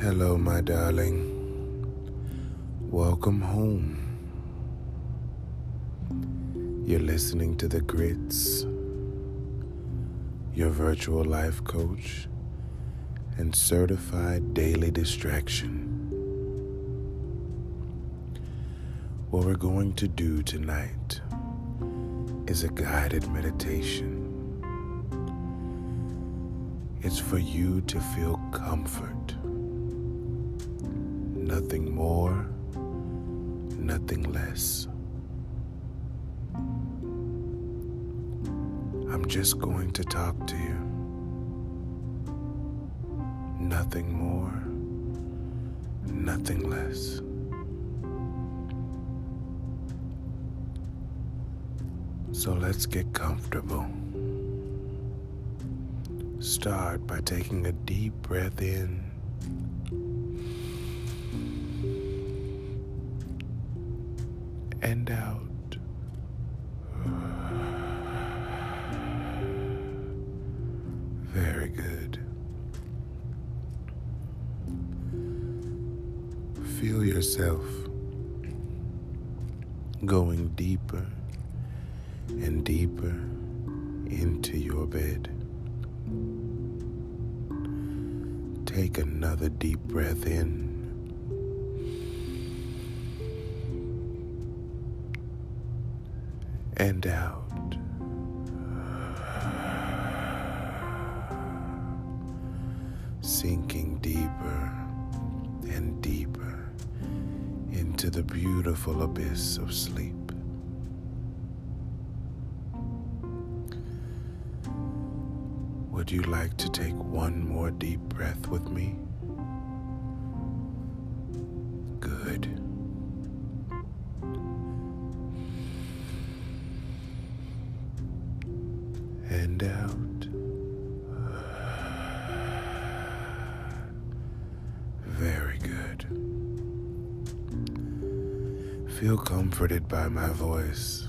Hello, my darling. Welcome home. You're listening to The Grits, your virtual life coach and certified daily distraction. What we're going to do tonight is a guided meditation. It's for you to feel comfort. Nothing more, nothing less. I'm just going to talk to you. Nothing more, nothing less. So let's get comfortable. Start by taking a deep breath in. And out. Very good. Feel yourself going deeper and deeper into your bed. Take another deep breath in. And out. Sinking deeper and deeper into the beautiful abyss of sleep. Would you like to take one more deep breath with me? Good. Good. Feel comforted by my voice.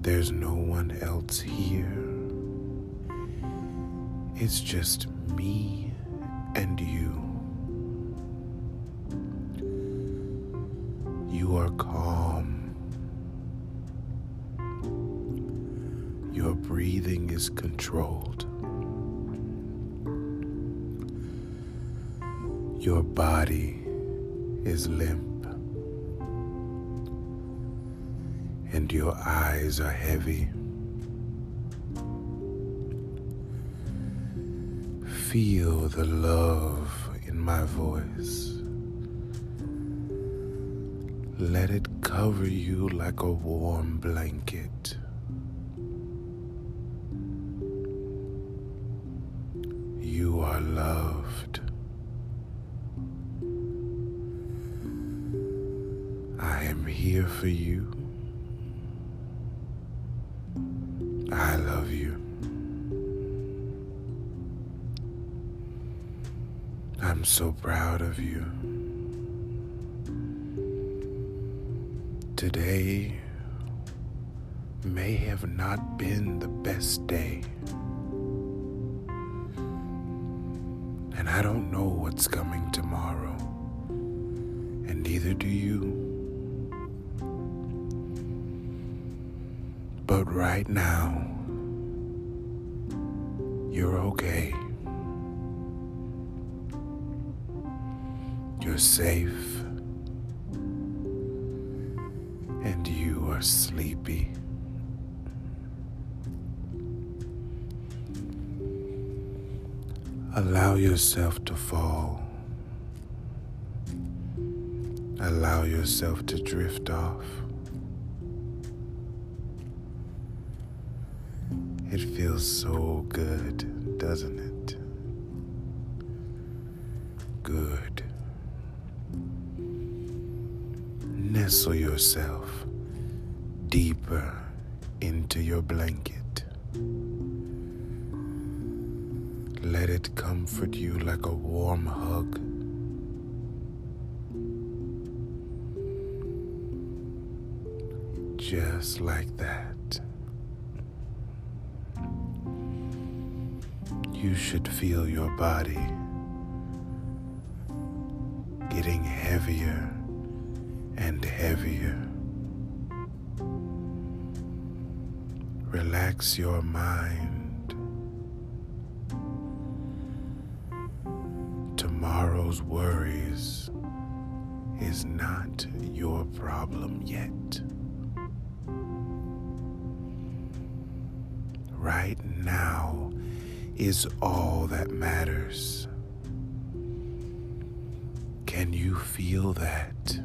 There's no one else here. It's just me and you. You are calm. Your breathing is controlled. Your body is limp. And your eyes are heavy. Feel the love in my voice. Let it cover you like a warm blanket. You are loved. Here for you. I love you. I'm so proud of you. Today may have not been the best day. And I don't know what's coming tomorrow. And neither do you. But right now, you're okay. You're safe. And you are sleepy. Allow yourself to fall. Allow yourself to drift off. It feels so good, doesn't it? Good. Nestle yourself deeper into your blanket. Let it comfort you like a warm hug. Just like that. You should feel your body getting heavier and heavier. Relax your mind. Tomorrow's worries is not your problem yet. Right now is all that matters. Can you feel that?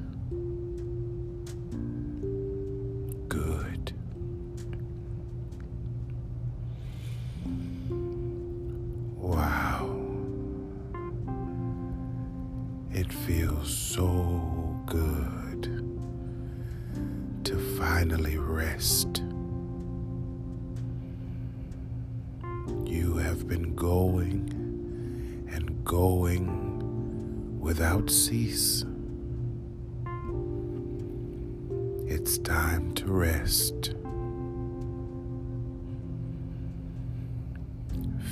Good. Wow. It feels so good to finally rest. Without cease. It's time to rest.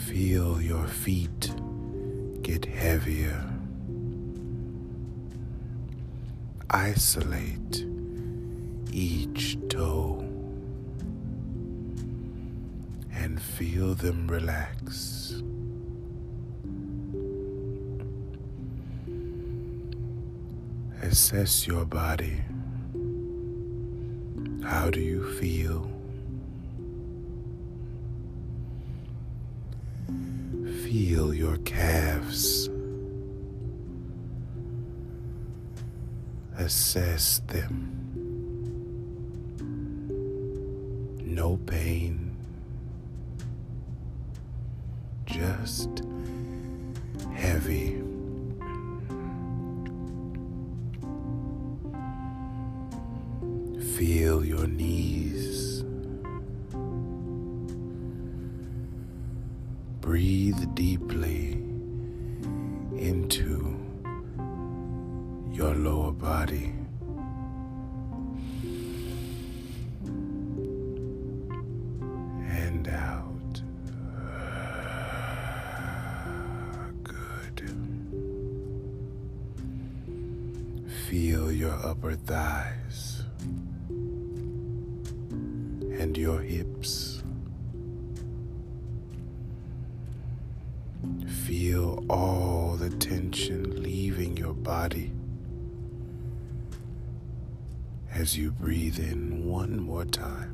Feel your feet get heavier. Isolate each toe and feel them relax. Assess your body. How do you feel? Feel your calves. Assess them. No pain. Just heavy. Feel your knees. Breathe deeply into your lower body. And out. Good. Feel your upper thighs and your hips. Feel all the tension leaving your body as you breathe in one more time.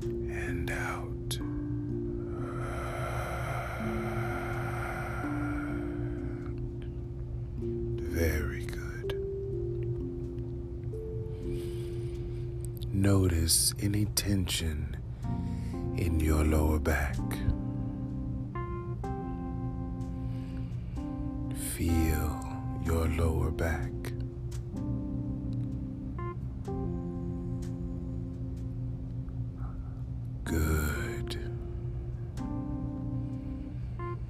And out. Notice any tension in your lower back. Feel your lower back. Good.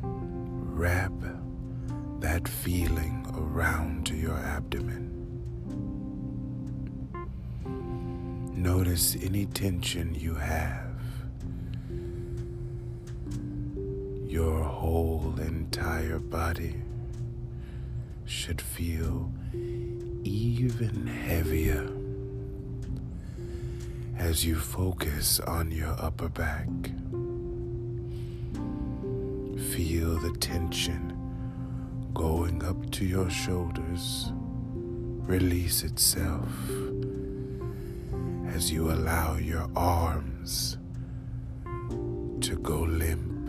Wrap that feeling around to your abdomen. Notice any tension you have. Your whole entire body should feel even heavier as you focus on your upper back. Feel the tension going up to your shoulders release itself as you allow your arms to go limp.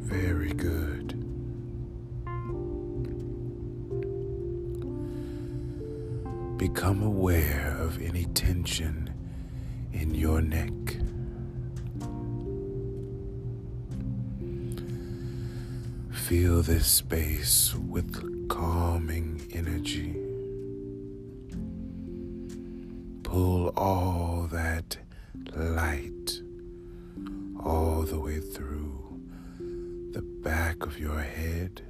Very good. Become aware of any tension in your neck. Feel this space with calming energy. Pull all that light all the way through the back of your head,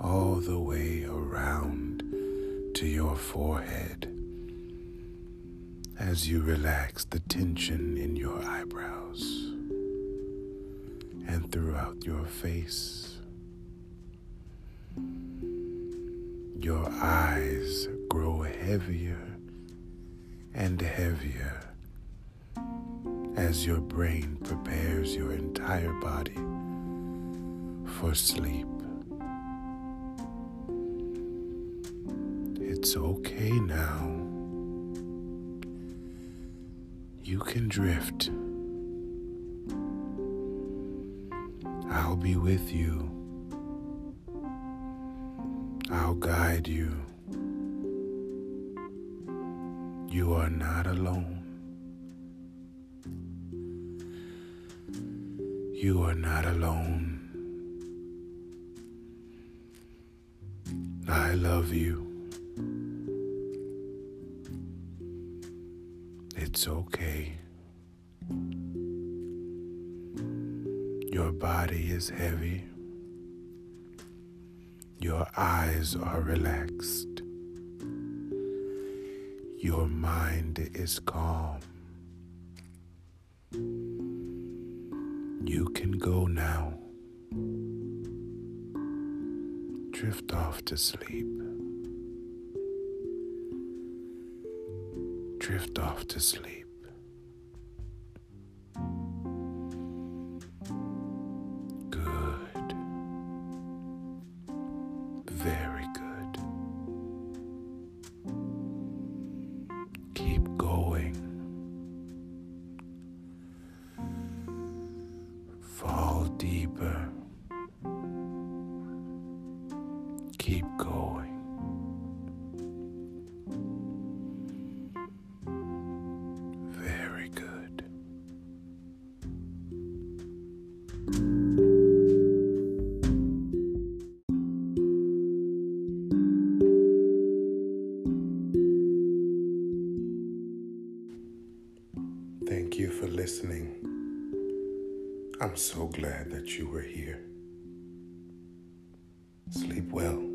all the way around to your forehead. as you relax the tension in your eyebrows and throughout your face. Your eyes grow heavier and heavier as your brain prepares your entire body for sleep. It's okay now. You can drift. I'll be with you. I'll guide you. You are not alone. You are not alone. I love you. It's okay. Your body is heavy. Your eyes are relaxed. Your mind is calm. You can go now. Drift off to sleep. Drift off to sleep. For listening. I'm so glad that you were here. Sleep well.